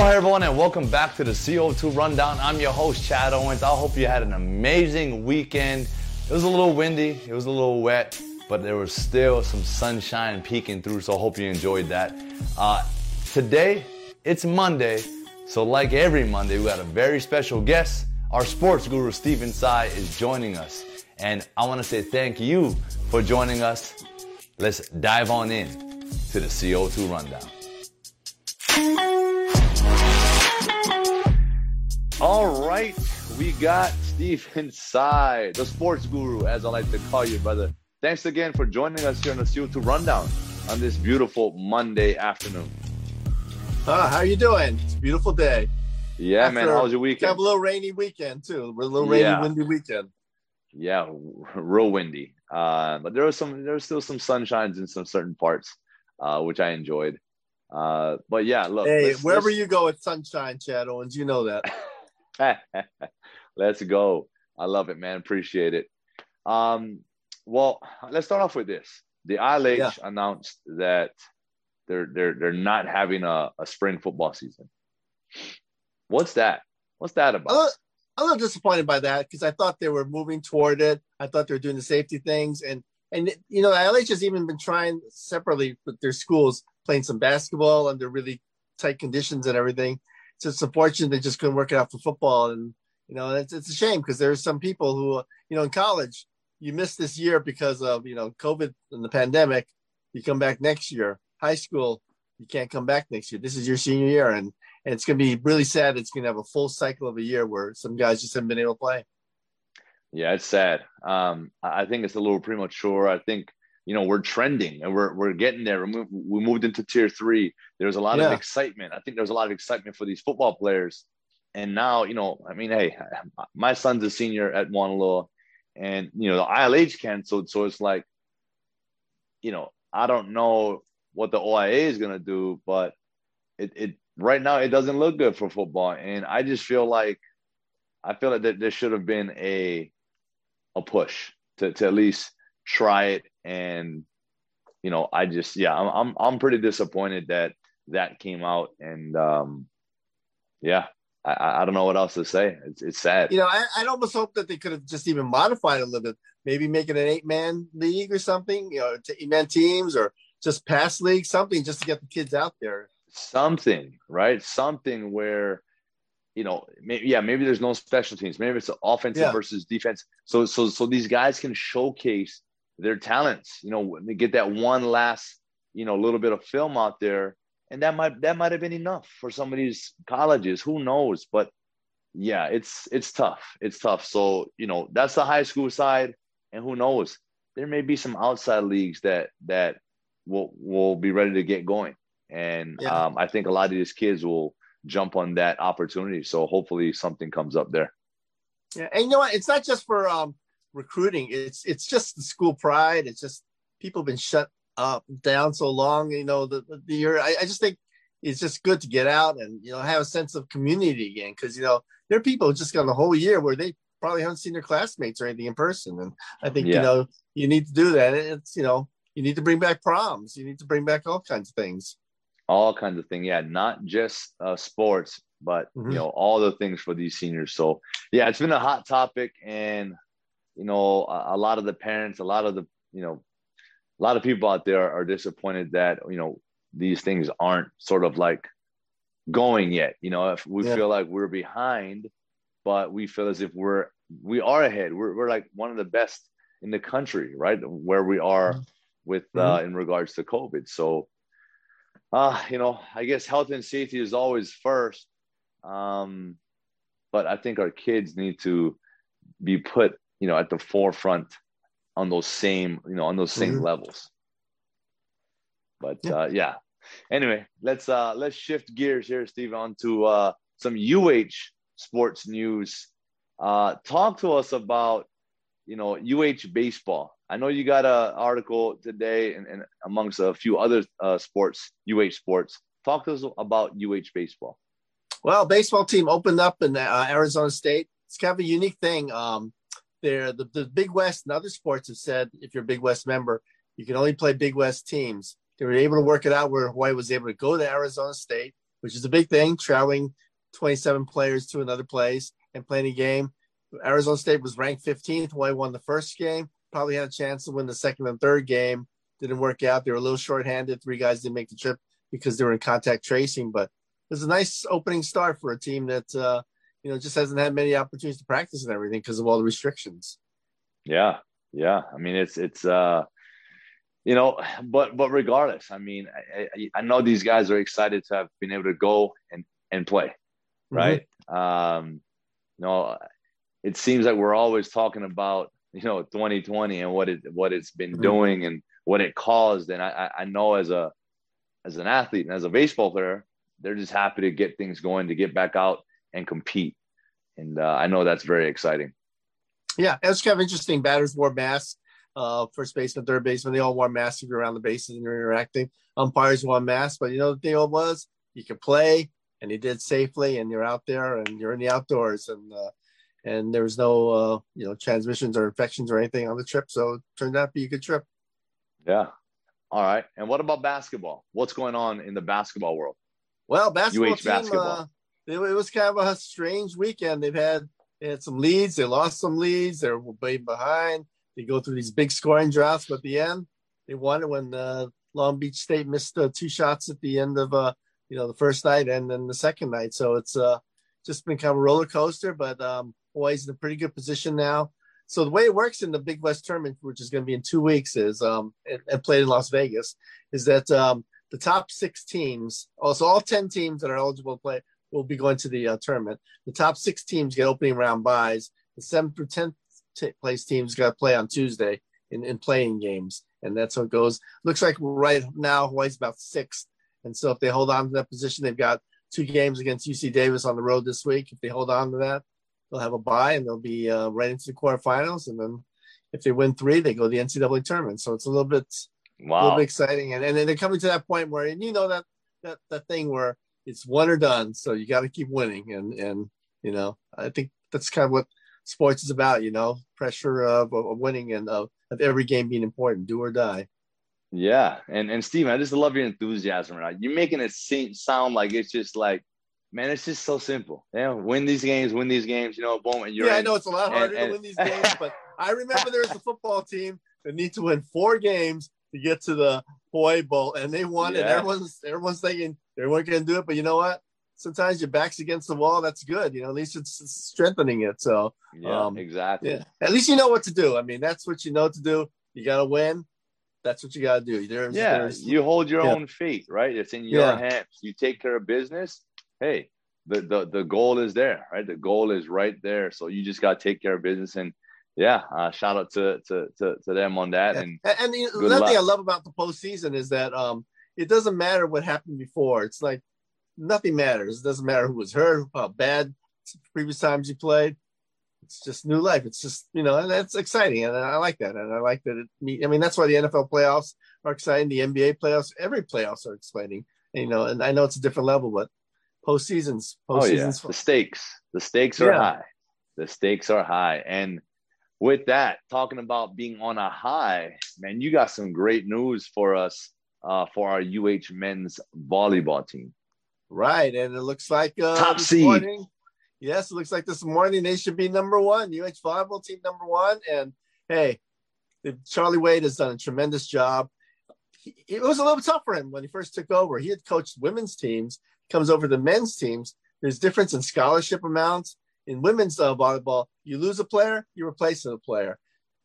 Aloha, everyone, and welcome back to the CO2 Rundown. I'm your host, Chad Owens. I hope you had an amazing weekend. It was a little windy, it was a little wet, but there was still some sunshine peeking through, so I hope you enjoyed that. Uh, today, it's Monday, so like every Monday, we got a very special guest. Our sports guru, Stephen Tsai, is joining us. And I want to say thank you for joining us. Let's dive on in to the CO2 Rundown. All right, we got Stephen Tsai, the sports guru, as I like to call you, brother. Thanks again for joining us here on the CO2 Rundown on this beautiful Monday afternoon. Uh, how you doing? It's a beautiful day. Yeah, After man. How was your weekend? Have a little rainy weekend too. A little rainy, yeah. windy weekend. Yeah, real windy. Uh, but there was some, there was still some sunshines in some certain parts, uh, which I enjoyed. Uh, but yeah, look. Hey, let's, wherever let's... you go, it's sunshine, Chad Owens. You know that. let's go. I love it, man. Appreciate it. Um, well, let's start off with this. The ILH yeah. announced that they're they're they're not having a, a spring football season. What's that? What's that about? I'm a little disappointed by that because I thought they were moving toward it. I thought they were doing the safety things, and and you know, ILH has even been trying separately with their schools playing some basketball under really tight conditions and everything. It's just unfortunate they just couldn't work it out for football, and you know, it's it's a shame because there's some people who you know in college you miss this year because of you know COVID and the pandemic. You come back next year. High school, you can't come back next year. This is your senior year, and and it's going to be really sad. It's going to have a full cycle of a year where some guys just haven't been able to play. Yeah, it's sad. Um, I think it's a little premature. I think you know we're trending and we're we're getting there. We moved into tier three. There's a lot yeah. of excitement. I think there's a lot of excitement for these football players. And now, you know, I mean, hey, my son's a senior at Moanalua, and you know the ILH canceled, so it's like, you know, I don't know what the OIA is gonna do, but it, it right now it doesn't look good for football, and I just feel like I feel like that there should have been a a push to, to at least try it and you know I just yeah I'm I'm I'm pretty disappointed that that came out and um yeah I, I don't know what else to say. It's, it's sad. You know, I, I'd almost hope that they could have just even modified a little bit. Maybe make it an eight man league or something, you know, eight man teams or just pass league, something just to get the kids out there something, right? Something where, you know, maybe, yeah, maybe there's no special teams. Maybe it's offensive yeah. versus defense. So, so, so these guys can showcase their talents. You know, get that one last, you know, little bit of film out there, and that might that might have been enough for some of these colleges. Who knows? But yeah, it's it's tough. It's tough. So you know, that's the high school side, and who knows? There may be some outside leagues that that will will be ready to get going. And yeah. um, I think a lot of these kids will jump on that opportunity. So hopefully something comes up there. Yeah, and you know what? It's not just for um, recruiting. It's it's just the school pride. It's just people have been shut up down so long. You know, the the year. I, I just think it's just good to get out and you know have a sense of community again. Because you know there are people just gone the whole year where they probably haven't seen their classmates or anything in person. And I think yeah. you know you need to do that. It's you know you need to bring back proms. You need to bring back all kinds of things all kinds of things. Yeah, not just uh, sports, but mm-hmm. you know all the things for these seniors. So yeah, it's been a hot topic, and you know a, a lot of the parents, a lot of the you know, a lot of people out there are disappointed that you know these things aren't sort of like going yet. You know, if we yeah. feel like we're behind, but we feel as if we're we are ahead. We're we're like one of the best in the country, right? Where we are mm-hmm. with uh, mm-hmm. in regards to COVID. So uh, you know, I guess health and safety is always first. Um, but I think our kids need to be put, you know, at the forefront on those same, you know, on those same mm-hmm. levels. But yeah. Uh, yeah. Anyway, let's uh let's shift gears here, Steve, on to uh some UH sports news. Uh talk to us about, you know, UH baseball. I know you got an article today, and, and, amongst a few other uh, sports, UH sports. Talk to us about UH baseball. Well, baseball team opened up in uh, Arizona State. It's kind of a unique thing. Um, there, the, the Big West and other sports have said if you're a Big West member, you can only play Big West teams. They were able to work it out where Hawaii was able to go to Arizona State, which is a big thing, traveling 27 players to another place and playing a game. Arizona State was ranked 15th. Hawaii won the first game, probably had a chance to win the second and third game. Didn't work out. They were a little short-handed. Three guys didn't make the trip because they were in contact tracing. But it was a nice opening start for a team that uh, you know just hasn't had many opportunities to practice and everything because of all the restrictions. Yeah, yeah. I mean, it's it's uh, you know, but but regardless, I mean, I, I know these guys are excited to have been able to go and and play, mm-hmm. right? Mm-hmm. Um, you know, it seems like we're always talking about you know 2020 and what it what it's been mm-hmm. doing and what it caused, and I I know as a as an athlete and as a baseball player, they're just happy to get things going to get back out and compete, and uh, I know that's very exciting. Yeah, it's kind of interesting. Batters wore masks uh, first baseman, third baseman, they all wore masks You're around the bases and you're interacting. Umpires wore masks, but you know the deal was you could play and you did safely and you're out there and you're in the outdoors and uh, and there was no uh, you know transmissions or infections or anything on the trip, so it turned out to be a good trip. Yeah. All right. And what about basketball? What's going on in the basketball world? Well, basketball UH team, basketball. It, it was kind of a strange weekend. They've had they had some leads, they lost some leads, they're way behind they go through these big scoring droughts, but at the end, they won it when uh, Long Beach State missed uh, two shots at the end of uh, you know the first night and then the second night. So it's uh, just been kind of a roller coaster, but um, Hawaii's in a pretty good position now. So the way it works in the Big West tournament, which is going to be in two weeks, is um, and, and played in Las Vegas, is that um, the top six teams, also all ten teams that are eligible to play, will be going to the uh, tournament. The top six teams get opening round buys. The seventh through tenth t- place teams got to play on Tuesday in, in playing games, and that's how it goes. Looks like right now Hawaii's about sixth, and so if they hold on to that position, they've got two games against UC Davis on the road this week. If they hold on to that, they'll have a bye and they'll be uh, right into the quarterfinals, and then if they win three, they go to the NCAA tournament. So it's a little bit, wow. a little bit exciting, and and then they're coming to that point where, and you know that that that thing where it's one or done, so you got to keep winning, and and you know I think that's kind of what sports is about, you know, pressure of, of winning and of, of every game being important, do or die. Yeah, and and Steven, I just love your enthusiasm right You're making it seem sound like it's just like, man, it's just so simple. Yeah, win these games, win these games. You know, boom, and you're. Yeah, in. I know it's a lot harder and, and, to win these games, but I remember there was a football team that needs to win four games to get to the Hawaii Bowl, and they won, yeah. and everyone's everyone's thinking going to do it, but you know what? sometimes your back's against the wall. That's good. You know, at least it's strengthening it. So yeah, um, exactly. Yeah, at least you know what to do. I mean, that's what you know to do. You got to win. That's what you got to do. There's, yeah, there's, you hold your yeah. own fate, right? It's in your yeah. hands. You take care of business. Hey, the, the the goal is there, right? The goal is right there. So you just got to take care of business and. Yeah, uh, shout out to, to to to them on that. And and, and the other thing I love about the postseason is that um, it doesn't matter what happened before. It's like nothing matters. It doesn't matter who was hurt, how bad previous times you played. It's just new life. It's just you know, and that's exciting, and I like that, and I like that. It, I mean, that's why the NFL playoffs are exciting. The NBA playoffs, every playoffs are exciting. And, you know, and I know it's a different level, but postseasons, postseasons. Oh yeah, the stakes, the stakes are yeah. high. The stakes are high, and with that, talking about being on a high, man, you got some great news for us uh, for our UH men's volleyball team. Right, and it looks like uh, top seed. Morning, yes, it looks like this morning they should be number one. UH volleyball team number one, and hey, Charlie Wade has done a tremendous job. It was a little tough for him when he first took over. He had coached women's teams, comes over to men's teams. There's difference in scholarship amounts. In women's uh, volleyball, you lose a player, you replace a player.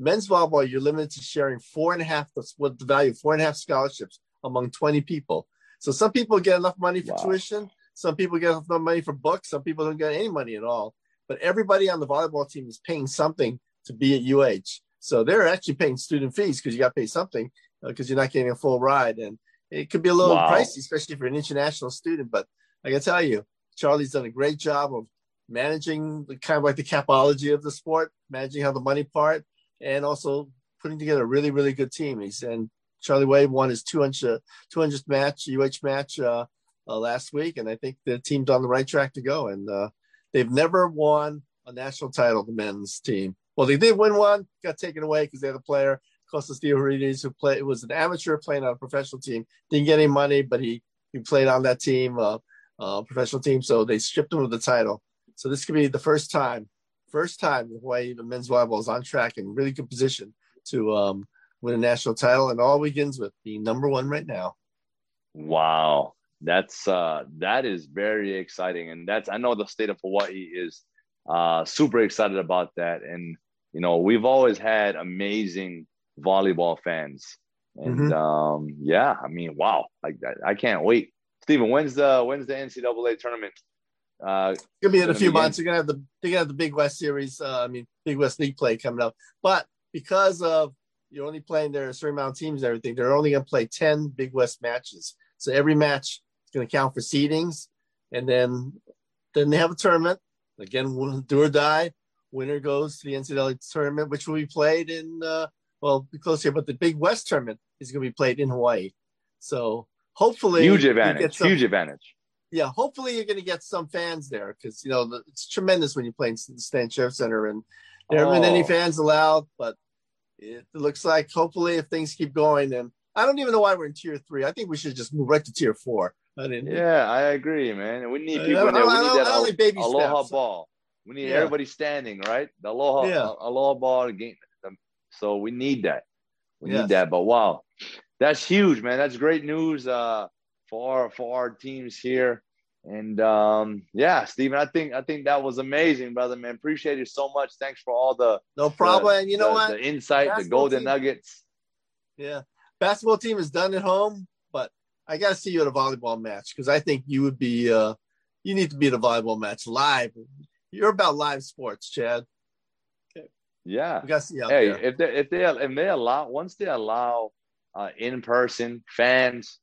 Men's volleyball, you're limited to sharing four and a half, what the value, four and a half scholarships among 20 people. So some people get enough money for wow. tuition. Some people get enough money for books. Some people don't get any money at all. But everybody on the volleyball team is paying something to be at UH. So they're actually paying student fees because you got to pay something because uh, you're not getting a full ride. And it could be a little wow. pricey, especially for an international student. But I can tell you, Charlie's done a great job of managing the kind of like the capology of the sport, managing how the money part, and also putting together a really, really good team. He's and Charlie Wade won his 200, 200th match, UH match uh, uh, last week, and I think the team's on the right track to go. And uh, they've never won a national title, the men's team. Well, they did win one, got taken away because they had a player, Costas Theocharidis, who played was an amateur playing on a professional team. Didn't get any money, but he he played on that team. Uh, uh, professional team. So they stripped him of the title. So this could be the first time, first time Hawaii the men's volleyball is on track in really good position to um, win a national title, and all begins with being number one right now. Wow, that's uh, that is very exciting, and that's I know the state of Hawaii is uh, super excited about that, and you know we've always had amazing volleyball fans, and mm-hmm. um, yeah, I mean, wow, like that, I can't wait. Stephen, when's the when's the NCAA tournament? Uh, gonna be in a few months. You're gonna have the they're gonna have the Big West series. Uh, I mean, Big West League play coming up, but because of you're only playing there a certain amount of teams and everything, they're only gonna play ten Big West matches. So every match is gonna count for seedings, and then then they have a tournament. Again, do or die. Winner goes to the NCAA tournament, which will be played in uh, well, be close here, but the Big West tournament is going to be played in Hawaii. So hopefully, huge advantage. Some, huge advantage. Yeah, hopefully you're going to get some fans there because you know it's tremendous when you play in the Stan Sheriff Center, and there haven't oh. been any oh. fans allowed. But it looks like hopefully if things keep going, and I don't even know why we're in tier three. I think we should just move right to tier four. I yeah, I agree, man. We need people there. We need that baby aloha steps. ball. We need yeah. everybody standing, right? The aloha, yeah. aloha ball game. So we need that. We yes. need that. But wow, that's huge, man. That's great news uh, for our, for our teams here. And um, yeah, Stephen, I think I think that was amazing, brother. Man, appreciate you so much. Thanks for all the no problem. The, and you know the, what? The insight, Basketball the golden team. nuggets. Yeah, basketball team is done at home, but I got to see you at a volleyball match because I think you would be. Uh, you need to be at a volleyball match live. You're about live sports, Chad. Yeah. hey, there. if they if they if they allow once they allow uh, in person fans,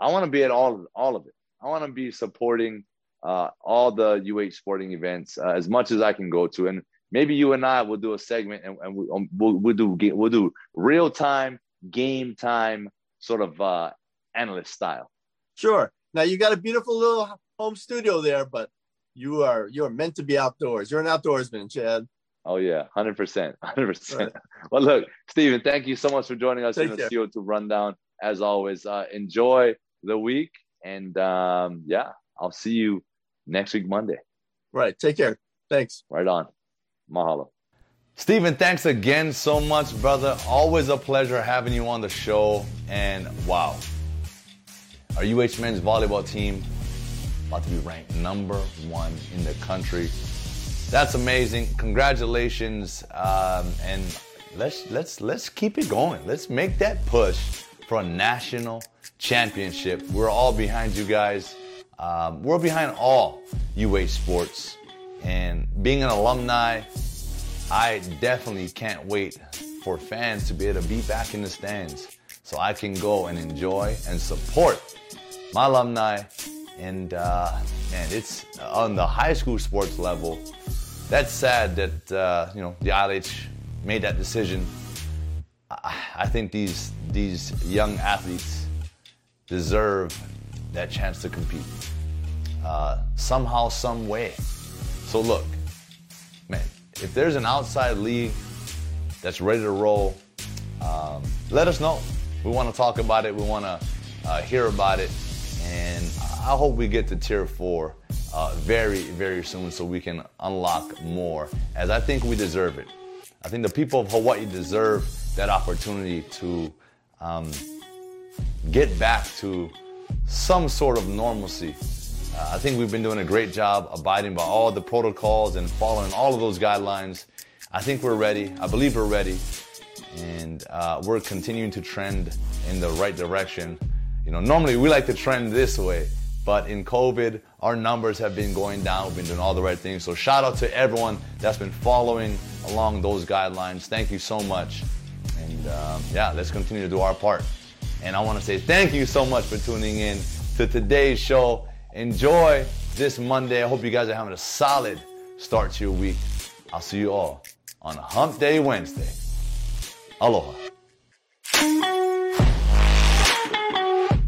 I want to be at all all of it. I want to be supporting uh, all the UH sporting events uh, as much as I can go to, and maybe you and I will do a segment and, and we, um, we'll, we'll do we'll do real time game time sort of uh, analyst style. Sure. Now you got a beautiful little home studio there, but you are you are meant to be outdoors. You're an outdoorsman, Chad. Oh yeah, hundred percent, hundred percent. Well, look, Stephen, thank you so much for joining us Take in the care. CO2 rundown. As always, uh, enjoy the week, and um, yeah, I'll see you next week Monday. Right. Take care. Thanks. Right on. Mahalo. Stephen, thanks again so much, brother. Always a pleasure having you on the show. And wow, our UH men's volleyball team about to be ranked number one in the country that's amazing. Congratulations, um, and let's let's let's keep it going. Let's make that push for a national championship. We're all behind you guys. Um, we're behind all UA sports, and being an alumni, I definitely can't wait for fans to be able to be back in the stands so I can go and enjoy and support my alumni. And uh, man, it's on the high school sports level that's sad that uh, you know the ILH made that decision. I, I think these these young athletes deserve that chance to compete uh, somehow, some way. So look, man, if there's an outside league that's ready to roll, um, let us know. We want to talk about it. We want to uh, hear about it, and I hope we get to tier four uh, very, very soon so we can unlock more, as I think we deserve it. I think the people of Hawaii deserve that opportunity to um, get back to some sort of normalcy. Uh, I think we've been doing a great job abiding by all the protocols and following all of those guidelines. I think we're ready. I believe we're ready. And uh, we're continuing to trend in the right direction. You know, normally we like to trend this way, but in COVID, our numbers have been going down. We've been doing all the right things. So shout out to everyone that's been following along those guidelines. Thank you so much. And um, yeah, let's continue to do our part. And I want to say thank you so much for tuning in to today's show. Enjoy this Monday. I hope you guys are having a solid start to your week. I'll see you all on Hump Day Wednesday. Aloha.